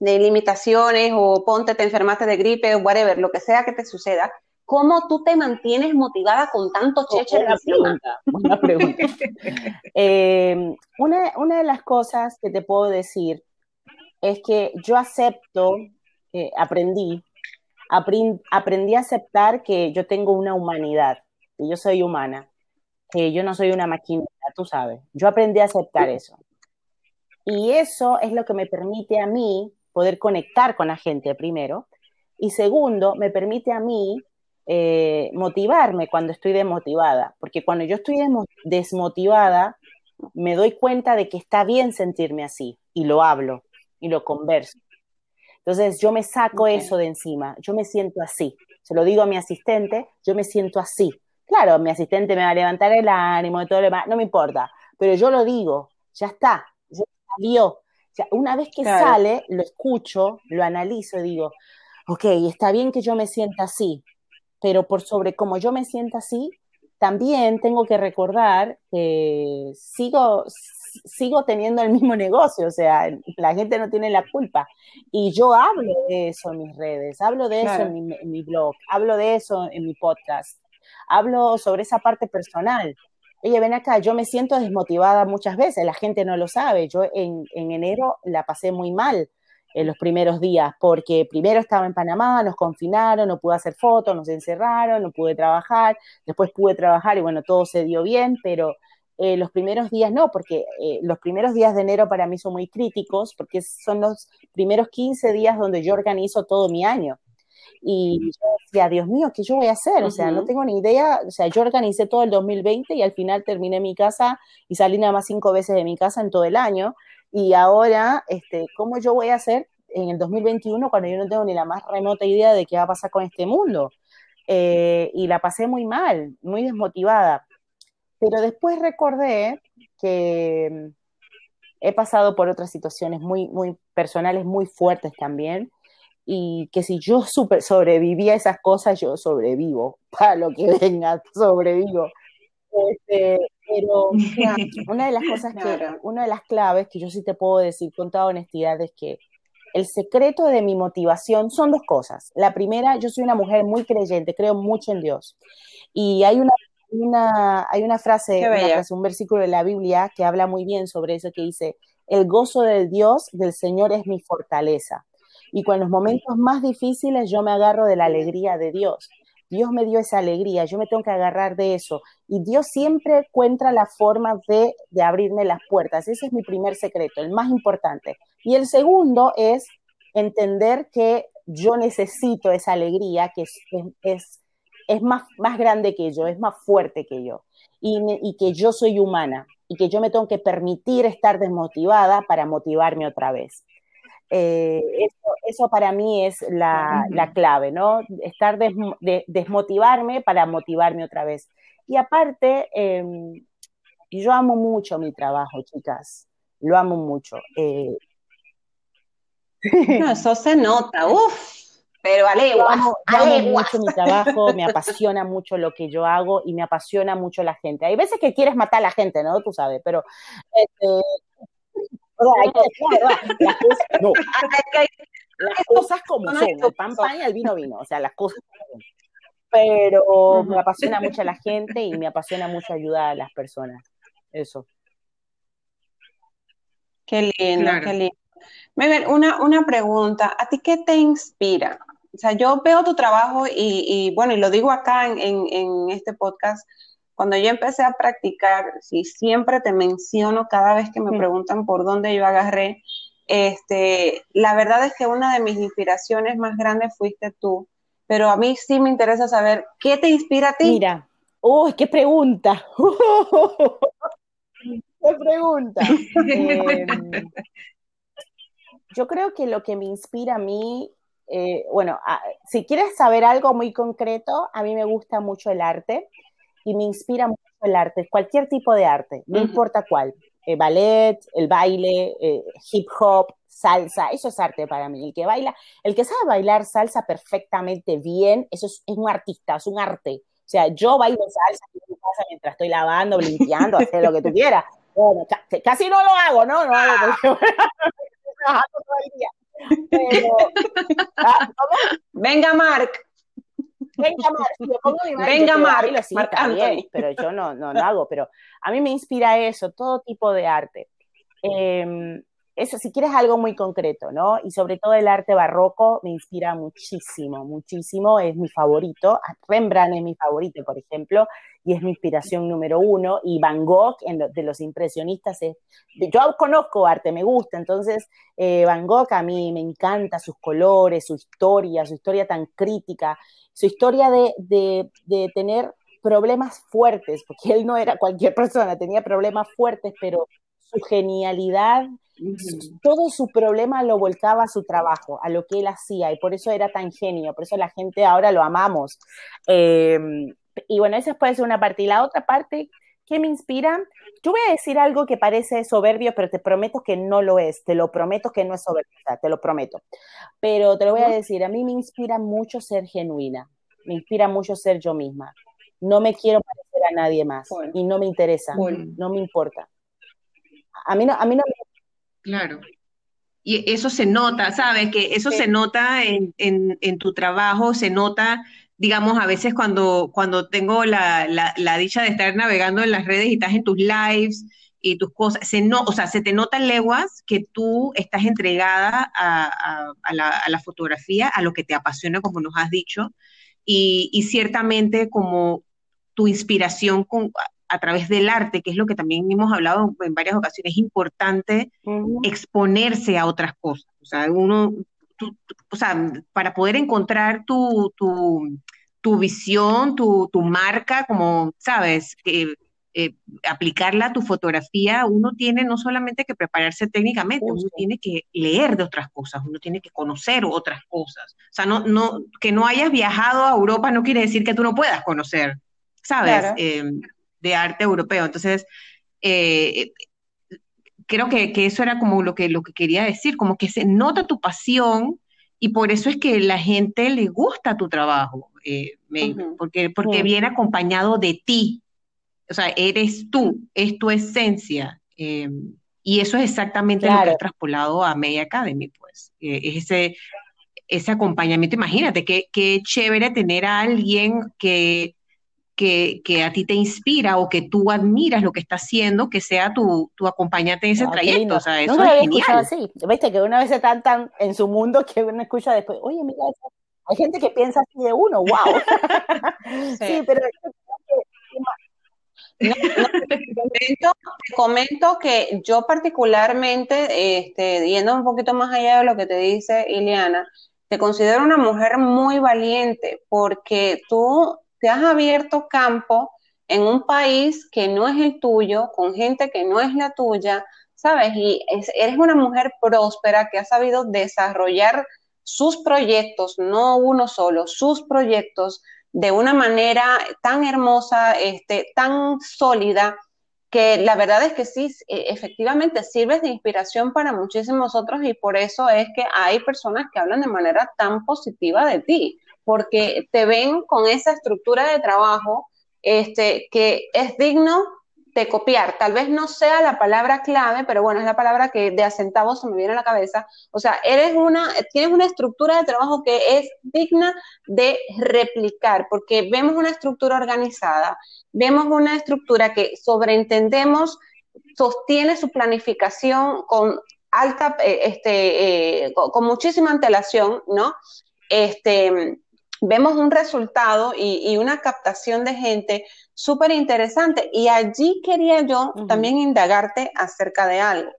de limitaciones o ponte, te enfermaste de gripe o whatever, lo que sea que te suceda, ¿cómo tú te mantienes motivada con tanto cheche buena pregunta, buena pregunta. Eh, una, una, de las cosas que te puedo decir es que yo acepto, eh, aprendí, aprendí a aceptar que yo tengo una humanidad, que yo soy humana, que yo no soy una máquina, tú sabes. Yo aprendí a aceptar eso. Y eso es lo que me permite a mí poder conectar con la gente primero. Y segundo, me permite a mí eh, motivarme cuando estoy desmotivada, porque cuando yo estoy desmotivada, me doy cuenta de que está bien sentirme así y lo hablo y lo converso. Entonces yo me saco eso de encima, yo me siento así, se lo digo a mi asistente, yo me siento así. Claro, mi asistente me va a levantar el ánimo y todo lo demás, no me importa, pero yo lo digo, ya está, ya una vez que sale, lo escucho, lo analizo y digo, ok, está bien que yo me sienta así, pero por sobre cómo yo me sienta así, también tengo que recordar que sigo, sigo teniendo el mismo negocio, o sea, la gente no tiene la culpa. Y yo hablo de eso en mis redes, hablo de eso en mi, blog, hablo de eso en mi podcast, hablo sobre esa parte personal oye, ven acá, yo me siento desmotivada muchas veces, la gente no lo sabe, yo en, enero la pasé muy mal en los primeros días, porque primero estaba en Panamá, nos confinaron, no pude hacer fotos, nos encerraron, no pude trabajar, después pude trabajar y bueno, todo se dio bien, pero eh, los primeros días no, porque eh, los primeros días de enero para mí son muy críticos, porque son los primeros 15 días donde yo organizo todo mi año. Y yo decía, Dios mío, ¿qué yo voy a hacer? O sea, no tengo ni idea. O sea, yo organicé todo el 2020 y al final terminé mi casa y salí nada más cinco veces de mi casa en todo el año. Y ahora, este, ¿cómo yo voy a hacer en el 2021 cuando yo no tengo ni la más remota idea de qué va a pasar con este mundo? Eh, y la pasé muy mal, muy desmotivada. Pero después recordé que mm, he pasado por otras situaciones muy, muy personales, muy fuertes también, y que si yo super, sobreviví a esas cosas, yo sobrevivo, para lo que venga, sobrevivo. Este, pero una de las cosas que, una de las claves que yo sí te puedo decir con toda honestidad es que el secreto de mi motivación son dos cosas. La primera, yo soy una mujer muy creyente, creo mucho en Dios. Y hay una, una hay una frase, una frase, un versículo de la Biblia que habla muy bien sobre eso, que dice, el gozo del Dios, del Señor es mi fortaleza. Y con los momentos más difíciles yo me agarro de la alegría de Dios. Dios me dio esa alegría, yo me tengo que agarrar de eso. Y Dios siempre encuentra la forma de, abrirme las puertas. Ese es mi primer secreto, el más importante. Y el segundo es entender que yo necesito esa alegría, que es, más, grande que yo, es más fuerte que yo. Y que yo soy humana y que yo me tengo que permitir estar desmotivada para motivarme otra vez. Eh, eso, para mí es la, clave, ¿no? Estar desmotivarme para motivarme otra vez. Y aparte, em, yo amo mucho mi trabajo, chicas. Lo amo mucho. Eh, no, eso se nota, uff. Pero vale, yo amo, mucho mi trabajo, me apasiona mucho lo que yo hago y me apasiona mucho la gente. Hay veces que quieres matar a la gente, ¿no? Tú sabes, pero este, O sea, hay que, las cosas, no. las cosas como son, el pan pan y el vino vino, o sea, las cosas como son. Pero me apasiona mucho la gente y me apasiona mucho ayudar a las personas. Eso. Qué lindo, qué lindo. Megan, una, una pregunta, ¿a ti qué te inspira? O sea, yo veo tu trabajo y, bueno, y lo digo acá en, en, este podcast, cuando yo empecé a practicar, y siempre te menciono cada vez que me preguntan por dónde yo agarré, este, la verdad es que una de mis inspiraciones más grandes fuiste tú, pero a mí sí me interesa saber qué te inspira a ti. Mira, uy, qué pregunta. qué pregunta. Em, yo creo que lo que me inspira a mí, eh, bueno, si quieres saber algo muy concreto, a mí me gusta mucho el arte y me inspira mucho el arte, cualquier tipo de arte, no importa cuál. El ballet, el baile, eh, hip hop, salsa, eso es arte para mí. El que baila, el que sabe bailar salsa perfectamente bien, eso es, un artista, es un arte. O sea, yo bailo salsa mientras estoy lavando, limpiando, hacer lo que tú quieras. Bueno, casi no lo hago, ¿no? No hago porque todo el día. Pero, ah, Venga, Mark. Venga, Mark. Venga, Mark. sí, pero yo no, no lo hago. Pero a mí me inspira eso, todo tipo de arte. Eh, eso, si quieres algo muy concreto, ¿no? Y sobre todo el arte barroco me inspira muchísimo, muchísimo, es mi favorito. Rembrandt es mi favorito, por ejemplo, y es mi inspiración número uno. Y Van Gogh, de los impresionistas, es, yo conozco arte, me gusta, entonces eh, Van Gogh a mí me encanta sus colores, su historia, su historia tan crítica, su historia de, de, de tener problemas fuertes, porque él no era cualquier persona, tenía problemas fuertes, pero su genialidad todo su problema lo volcaba a su trabajo, a lo que él hacía, y por eso era tan genio, por eso la gente ahora lo amamos. Em, y bueno, esa puede ser una parte. Y la otra parte que me inspira, yo voy a decir algo que parece soberbio, pero te prometo que no lo es, te lo prometo que no es soberbio, te lo prometo. Pero te lo voy a decir, a mí me inspira mucho ser genuina, me inspira mucho ser yo misma. No me quiero parecer a nadie más y no me interesa, no me importa. A mí no, a mí no me Claro. Y eso se nota, ¿sabes? Que eso se nota en, en, tu trabajo, se nota, digamos, a veces cuando, cuando tengo la, la, dicha de estar navegando en las redes y estás en tus lives y tus cosas, se no, o sea, se te nota en leguas que tú estás entregada a, a, la, a, la, fotografía, a lo que te apasiona, como nos has dicho, y, y ciertamente como tu inspiración con, a través del arte, que es lo que también hemos hablado en varias ocasiones, es importante exponerse a otras cosas. O sea, uno, o sea, para poder encontrar tu, tu, tu visión, tu, tu, marca, como, sabes, eh, aplicarla a tu fotografía, uno tiene no solamente que prepararse técnicamente, uno tiene que leer de otras cosas, uno tiene que conocer otras cosas. O sea, no, no, que no hayas viajado a Europa no quiere decir que tú no puedas conocer, ¿sabes? Em, de arte europeo. Entonces, eh, creo que, eso era como lo que, lo que quería decir, como que se nota tu pasión y por eso es que la gente le gusta tu trabajo, eh, porque, porque viene acompañado de ti. O sea, eres tú, es tu esencia. Em, y eso es exactamente lo que has traspolado a Media Academy, pues. Eh, es ese, ese acompañamiento. Imagínate qué, qué chévere tener a alguien que que, a ti te inspira o que tú admiras lo que está haciendo, que sea tu, tu acompañante en ese trayecto. O sea, eso no es genial. así. Viste que una vez está tan en su mundo que uno escucha después, oye, mira, hay gente que piensa así de uno, wow. sí. pero te, comento, que yo particularmente, este, yendo un poquito más allá de lo que te dice Ileana, te considero una mujer muy valiente porque tú te has abierto campo en un país que no es el tuyo, con gente que no es la tuya, ¿sabes? Y eres una mujer próspera que ha sabido desarrollar sus proyectos, no uno solo, sus proyectos de una manera tan hermosa, este, tan sólida, que la verdad es que sí, e, efectivamente sirves de inspiración para muchísimos otros y por eso es que hay personas que hablan de manera tan positiva de ti porque te ven con esa estructura de trabajo este, que es digno de copiar. Tal vez no sea la palabra clave, pero bueno, es la palabra que de acentavo se me viene a la cabeza. O sea, eres una, tienes una estructura de trabajo que es digna de replicar, porque vemos una estructura organizada, vemos una estructura que sobreentendemos, sostiene su planificación con alta, eh, este, eh, con, muchísima antelación, ¿no? Este, vemos un resultado y, una captación de gente súper interesante. Y allí quería yo también indagarte acerca de algo.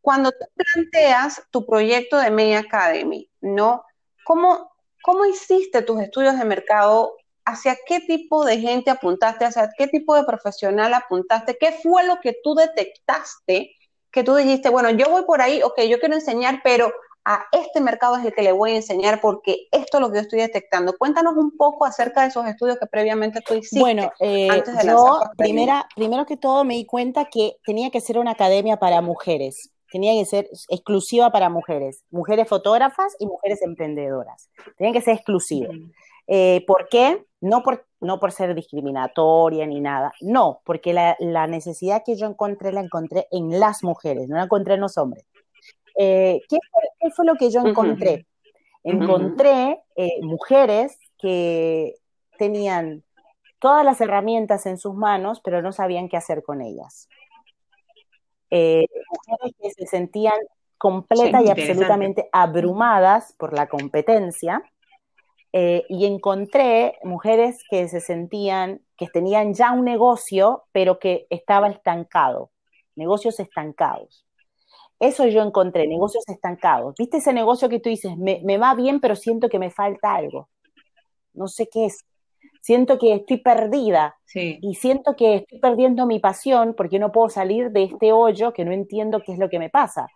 Cuando tú planteas tu proyecto de May Academy, ¿no? ¿Cómo, ¿Cómo hiciste tus estudios de mercado? ¿Hacia qué tipo de gente apuntaste? ¿Hacia qué tipo de profesional apuntaste? ¿Qué fue lo que tú detectaste? Que tú dijiste, bueno, yo voy por ahí, ok, yo quiero enseñar, pero a este mercado es el que le voy a enseñar porque esto es lo que yo estoy detectando. Cuéntanos un poco acerca de esos estudios que previamente tú hiciste. Bueno, eh, yo primera, primero que todo me di cuenta que tenía que ser una academia para mujeres, tenía que ser exclusiva para mujeres, mujeres fotógrafas y mujeres emprendedoras. Tenía que ser exclusiva. Eh, ¿Por qué? No por, no por ser discriminatoria ni nada, no, porque la, la necesidad que yo encontré la encontré en las mujeres, no la encontré en los hombres. Eh, ¿qué, fue, lo que yo encontré? Encontré eh, mujeres que tenían todas las herramientas en sus manos, pero no sabían qué hacer con ellas. Eh, mujeres que se sentían completas y absolutamente abrumadas por la competencia. y encontré mujeres que se sentían, que tenían ya un negocio, pero que estaba estancado, negocios estancados. Eso yo encontré, negocios estancados. ¿Viste ese negocio que tú dices, me, va bien, pero siento que me falta algo? No sé qué es. Siento que estoy perdida y siento que estoy perdiendo mi pasión porque no puedo salir de este hoyo que no entiendo qué es lo que me pasa.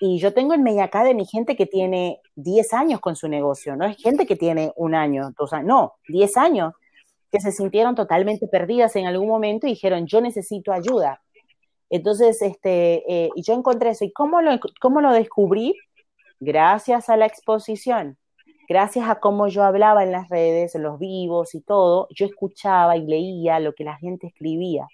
Y yo tengo en Media Academy gente que tiene 10 años con su negocio, no es gente que tiene un año, dos años, no, 10 años, que se sintieron totalmente perdidas en algún momento y dijeron, yo necesito ayuda. Entonces, este, eh, yo encontré eso. ¿Y cómo lo, cómo lo descubrí? Gracias a la exposición, gracias a cómo yo hablaba en las redes, en los vivos y todo, yo escuchaba y leía lo que la gente escribía,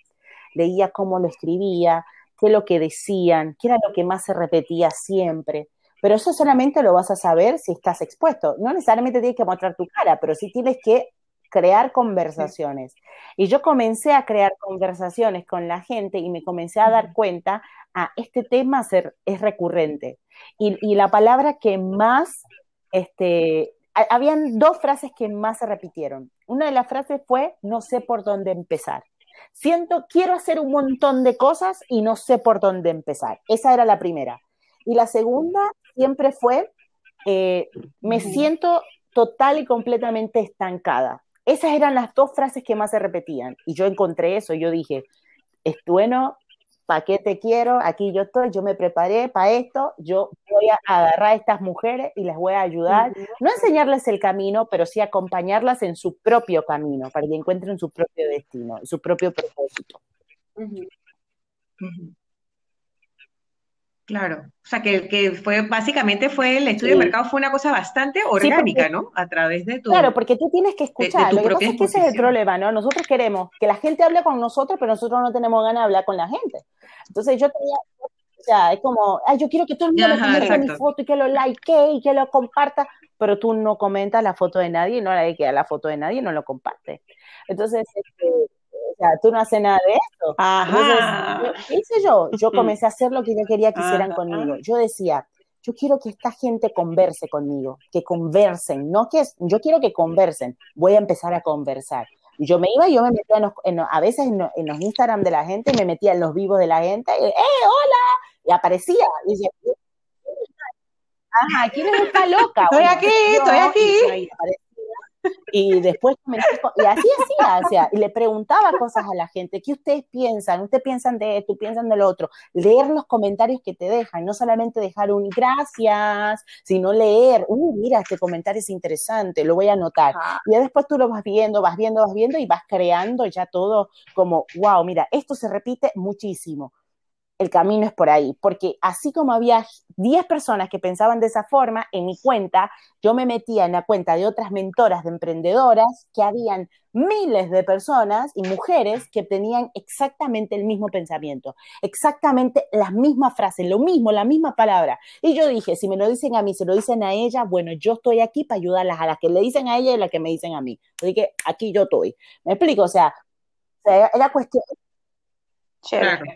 leía cómo lo escribía, qué es lo que decían, qué era lo que más se repetía siempre. Pero eso solamente lo vas a saber si estás expuesto. No necesariamente tienes que mostrar tu cara, pero sí tienes que crear conversaciones. Y yo comencé a crear conversaciones con la gente y me comencé a dar cuenta, a ah, este tema ser, es recurrente. Y, la palabra que más, este, habían dos frases que más se repitieron. Una de las frases fue, no sé por dónde empezar. Siento, quiero hacer un montón de cosas y no sé por dónde empezar. Esa era la primera. Y la segunda siempre fue, eh, me siento total y completamente estancada. Esas eran las dos frases que más se repetían. Y yo encontré eso, yo dije, es bueno, ¿para qué te quiero? Aquí yo estoy, yo me preparé para esto, yo voy a agarrar a estas mujeres y les voy a ayudar, no enseñarles el camino, pero sí acompañarlas en su propio camino, para que encuentren su propio destino, su propio propósito. Claro, o sea que, que fue básicamente fue el estudio de mercado fue una cosa bastante orgánica, ¿no? A través de tu Claro, porque tú tienes que escuchar. Lo que pasa es que ese es el problema, ¿no? Nosotros queremos que la gente hable con nosotros, pero nosotros no tenemos ganas de hablar con la gente. Entonces yo tenía, o sea, es como, ay, yo quiero que todo el mundo me mi foto y que lo like y que lo comparta, pero tú no comentas la foto de nadie, no le queda la foto de nadie, no lo compartes. Entonces, este, sea, tú no haces nada de eso. Ajá. ¿qué hice yo? Yo comencé a hacer lo que yo quería que hicieran conmigo. Yo decía, yo quiero que esta gente converse conmigo, que conversen, no que yo quiero que conversen, voy a empezar a conversar. Y yo me iba, yo me metía en a veces en, los Instagram de la gente, me metía en los vivos de la gente, ¡eh, hola! Y aparecía, y decía, ajá, ¿quién está loca? Estoy aquí, estoy aquí. Y después y así hacía, y le preguntaba cosas a la gente, ¿qué ustedes piensan? ¿Ustedes piensan de esto? ¿Piensan del otro? Leer los comentarios que te dejan, no solamente dejar un gracias, sino leer, uh, mira, este comentario es interesante, lo voy a anotar. Y después tú lo vas viendo, vas viendo, vas viendo y vas creando ya todo como, wow, mira, esto se repite muchísimo. El camino es por ahí, porque así como había 10 personas que pensaban de esa forma, en mi cuenta, yo me metía en la cuenta de otras mentoras de emprendedoras que habían miles de personas y mujeres que tenían exactamente el mismo pensamiento, exactamente las mismas frases, lo mismo, la misma palabra. Y yo dije, si me lo dicen a mí, se lo dicen a ella, bueno, yo estoy aquí para ayudarlas a las que le dicen a ella y a las que me dicen a mí. Así que aquí yo estoy. ¿Me explico? O sea, era cuestión... Claro.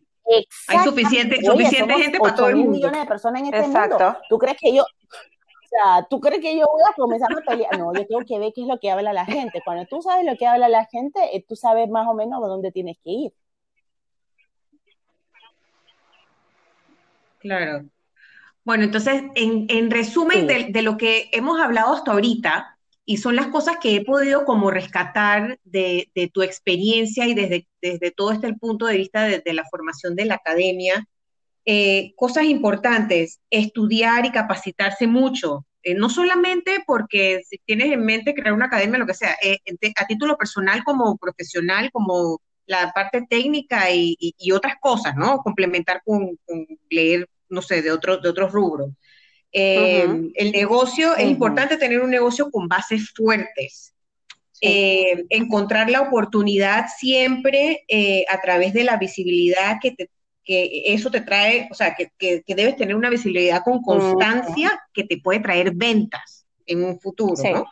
Hay suficiente, suficiente gente para todo el mundo. millones de personas en este mundo. ¿Tú crees que yo, o sea, ¿tú crees que yo voy a comenzar a pelear? No, yo tengo que ver qué es lo que habla la gente. Cuando tú sabes lo que habla la gente, eh, tú sabes más o menos a dónde tienes que ir. Claro. Bueno, entonces, en, en resumen de, de, lo que hemos hablado hasta ahorita, y son las cosas que he podido como rescatar de, tu experiencia y desde, desde todo este el punto de vista de, la formación de la academia. Eh, cosas importantes, estudiar y capacitarse mucho, eh, no solamente porque si tienes en mente crear una academia, lo que sea, eh, a título personal como profesional, como la parte técnica y, otras cosas, ¿no? Complementar con, leer, no sé, de, otro, de otros rubros. Eh, el negocio, es importante tener un negocio con bases fuertes. Eh, encontrar la oportunidad siempre eh, a través de la visibilidad que, eso te trae, o sea, que, debes tener una visibilidad con constancia que te puede traer ventas en un futuro, ¿no?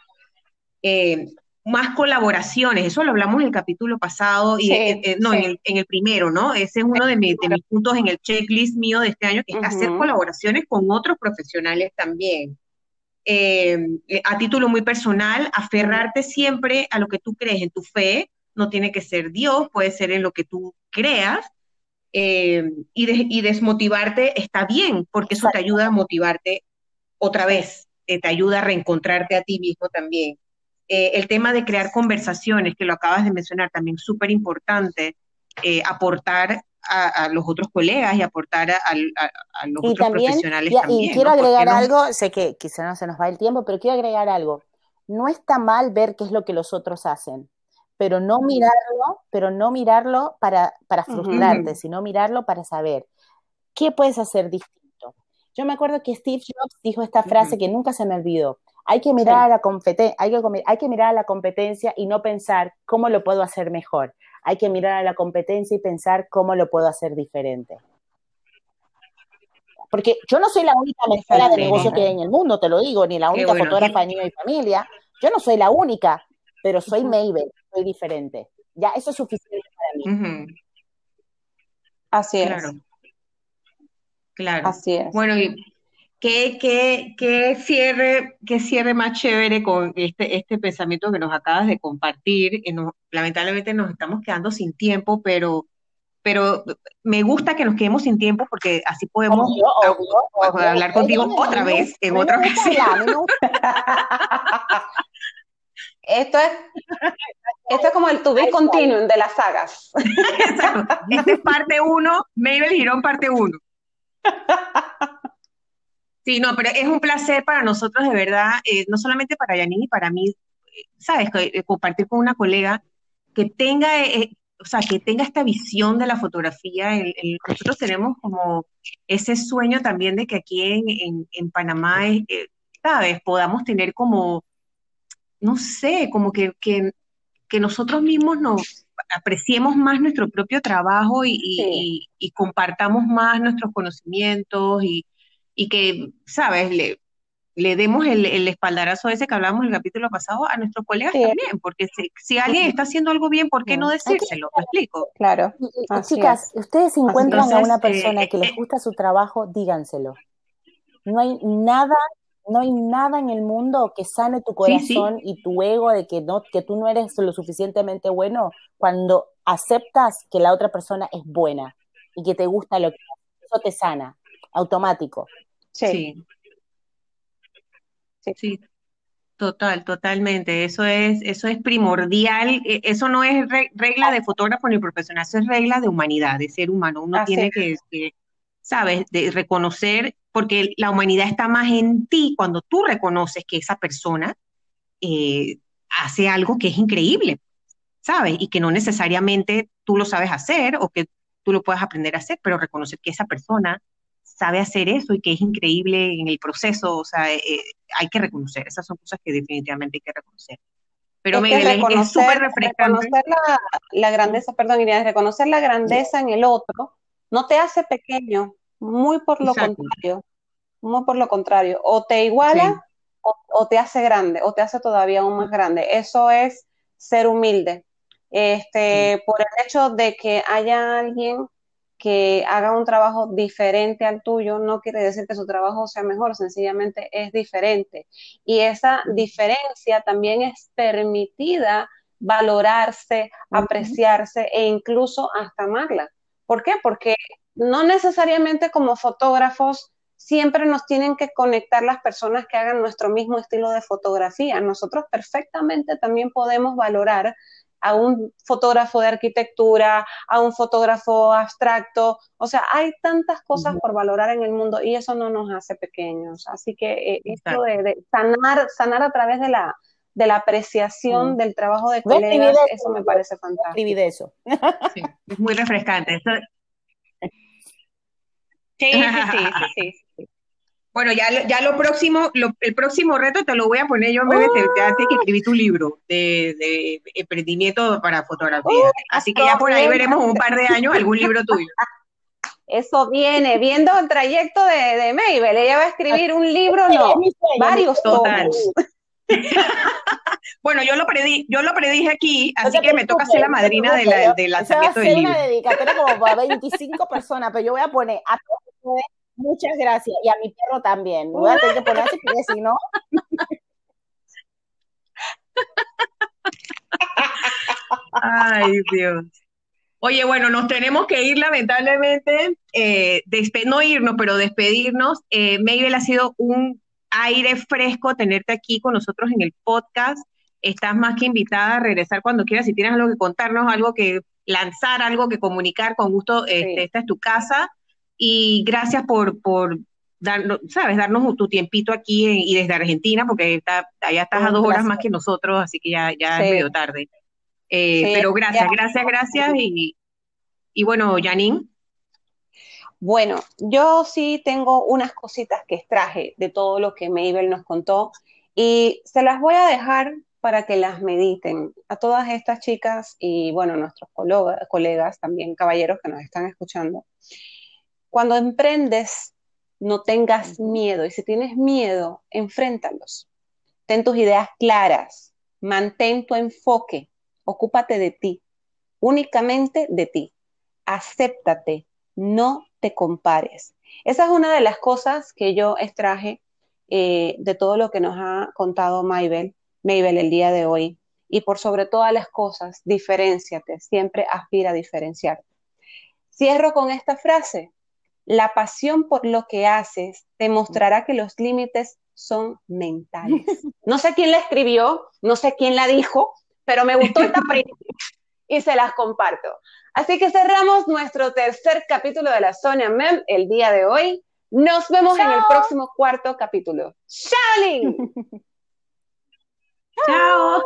Más colaboraciones, eso lo hablamos en el capítulo pasado, y eh, eh, no, en, el, primero, ¿no? Ese es uno de, mis puntos en el checklist mío de este año, que es hacer colaboraciones con otros profesionales también. Eh, a título muy personal, aferrarte siempre a lo que tú crees en tu fe, no tiene que ser Dios, puede ser en lo que tú creas, y, y, desmotivarte está bien, porque eso te ayuda a motivarte otra vez, te ayuda a reencontrarte a ti mismo también. Eh, el tema de crear conversaciones, que lo acabas de mencionar, también súper importante, eh, aportar a, los otros colegas y aportar a, los otros profesionales también. Y quiero agregar algo, sé que quizá no se nos va el tiempo, pero quiero agregar algo. No está mal ver qué es lo que los otros hacen, pero no mirarlo, pero no mirarlo para, para frustrarte, sino mirarlo para saber qué puedes hacer distinto. Yo me acuerdo que Steve Jobs dijo esta frase que nunca se me olvidó. Hay que mirar a la competencia, hay que, hay que mirar a la competencia y no pensar cómo lo puedo hacer mejor. Hay que mirar a la competencia y pensar cómo lo puedo hacer diferente. Porque yo no soy la única mezcla de negocio que hay en el mundo, te lo digo, ni la única fotógrafa de niño y familia. Yo no soy la única, pero soy Mabel, soy diferente. Ya, eso es suficiente para mí. Así es. Claro. Claro. Así es. Bueno, y ¿Qué, qué, qué, cierre, qué cierre más chévere con este, este pensamiento que nos acabas de compartir? lamentablemente nos estamos quedando sin tiempo, pero, pero me gusta que nos quedemos sin tiempo porque así podemos hablar contigo otra vez, en otra ocasión. Esto es, esto es como el to be continuum de las sagas. Este es parte uno, Mabel Girón parte uno. Sí, no, pero es un placer para nosotros, de verdad, eh, no solamente para Yanini, para mí, ¿sabes? Eh, compartir con una colega que tenga, eh, o sea, que tenga esta visión de la fotografía. nosotros tenemos como ese sueño también de que aquí en, en, Panamá, ¿sabes? Podamos tener como, no sé, como que, que, nosotros mismos nos apreciemos más nuestro propio trabajo y, y compartamos más nuestros conocimientos y y que, ¿sabes? Le, le demos el, el, espaldarazo ese que hablábamos en el capítulo pasado a nuestros colegas también, porque si, alguien está haciendo algo bien, ¿por qué no decírselo? ¿Me explico? Claro. chicas, ustedes encuentran a una persona eh, que les eh, gusta su trabajo, díganselo. No hay nada, no hay nada en el mundo que sane tu corazón y tu ego de que no, que tú no eres lo suficientemente bueno cuando aceptas que la otra persona es buena y que te gusta lo que eso te sana, automático. Sí. sí. Total, totalmente. Eso es, eso es primordial. E, eso no es regla de fotógrafo ni profesional, eso es regla de humanidad, de ser humano. Uno tiene que, ¿sabes?, de reconocer, porque la humanidad está más en ti cuando tú reconoces que esa persona eh, hace algo que es increíble, ¿sabes? Y que no necesariamente tú lo sabes hacer o que tú lo puedas aprender a hacer, pero reconocer que esa persona sabe hacer eso y que es increíble en el proceso, o sea, eh, eh, hay que reconocer, esas son cosas que definitivamente hay que reconocer. Pero me es súper refrescante. Reconocer la, la, grandeza, perdón, Irene, reconocer la grandeza en el otro no te hace pequeño, muy por lo contrario, muy por lo contrario, o te iguala o, te hace grande, o te hace todavía aún más grande. Eso es ser humilde. Este, por el hecho de que haya alguien que haga un trabajo diferente al tuyo, no quiere decir que su trabajo sea mejor, sencillamente es diferente. Y esa diferencia también es permitida valorarse, apreciarse e incluso hasta amarla. ¿Por qué? Porque no necesariamente como fotógrafos siempre nos tienen que conectar las personas que hagan nuestro mismo estilo de fotografía. Nosotros perfectamente también podemos valorar a un fotógrafo de arquitectura, a un fotógrafo abstracto. O sea, hay tantas cosas por valorar en el mundo y eso no nos hace pequeños. Así que eh, esto de, sanar, sanar a través de la, de la apreciación del trabajo de colegas, eso me parece fantástico. eso. Sí, es muy refrescante. Sí, sí, sí, sí, Bueno, ya, ya lo próximo, el próximo reto te lo voy a poner yo, te, te, que escribí tu libro de, de emprendimiento para fotografía. Así que ya por ahí veremos un par de años algún libro tuyo. Eso viene, viendo el trayecto de, de Mabel, ella va a escribir un libro, no, varios Total. bueno, yo lo predí, yo lo predije aquí, así que me toca ser la madrina de la, del lanzamiento del libro. una dedicatoria como para 25 personas, pero yo voy a poner a todos muchas gracias y a mi perro también. Voy a tener que poner así porque si no. Ay, Dios. Oye, bueno, nos tenemos que ir lamentablemente, eh, no irnos, pero despedirnos. Eh, Mabel ha sido un aire fresco tenerte aquí con nosotros en el podcast. Estás más que invitada a regresar cuando quieras. Si tienes algo que contarnos, algo que lanzar, algo que comunicar, con gusto, este, esta es tu casa. Y gracias por, por darnos, ¿sabes? darnos tu tiempito aquí y desde Argentina, porque está, allá estás a dos horas más que nosotros, así que ya, ya es medio tarde. Eh, pero gracias, gracias, gracias. Y, y bueno, Janine. Bueno, yo sí tengo unas cositas que extraje de todo lo que Mabel nos contó y se las voy a dejar para que las mediten a todas estas chicas y bueno, nuestros colegas, también caballeros que nos están escuchando. Cuando emprendes, no tengas miedo y si tienes miedo, enfréntalos. Ten tus ideas claras, mantén tu enfoque, ocúpate de ti, únicamente de ti. Acéptate, no te compares. Esa es una de las cosas que yo extraje eh, de todo lo que nos ha contado Maybel, Maybel el día de hoy. Y por sobre todas las cosas, diferenciate, siempre aspira a diferenciarte. Cierro con esta frase. La pasión por lo que haces te mostrará que los límites son mentales. No sé quién la escribió, no sé quién la dijo, pero me gustó esta frase y se las comparto. Así que cerramos nuestro tercer capítulo de la Sonia Mem el día de hoy. Nos vemos en el próximo cuarto capítulo. ¡Shaolin! ¡Chao!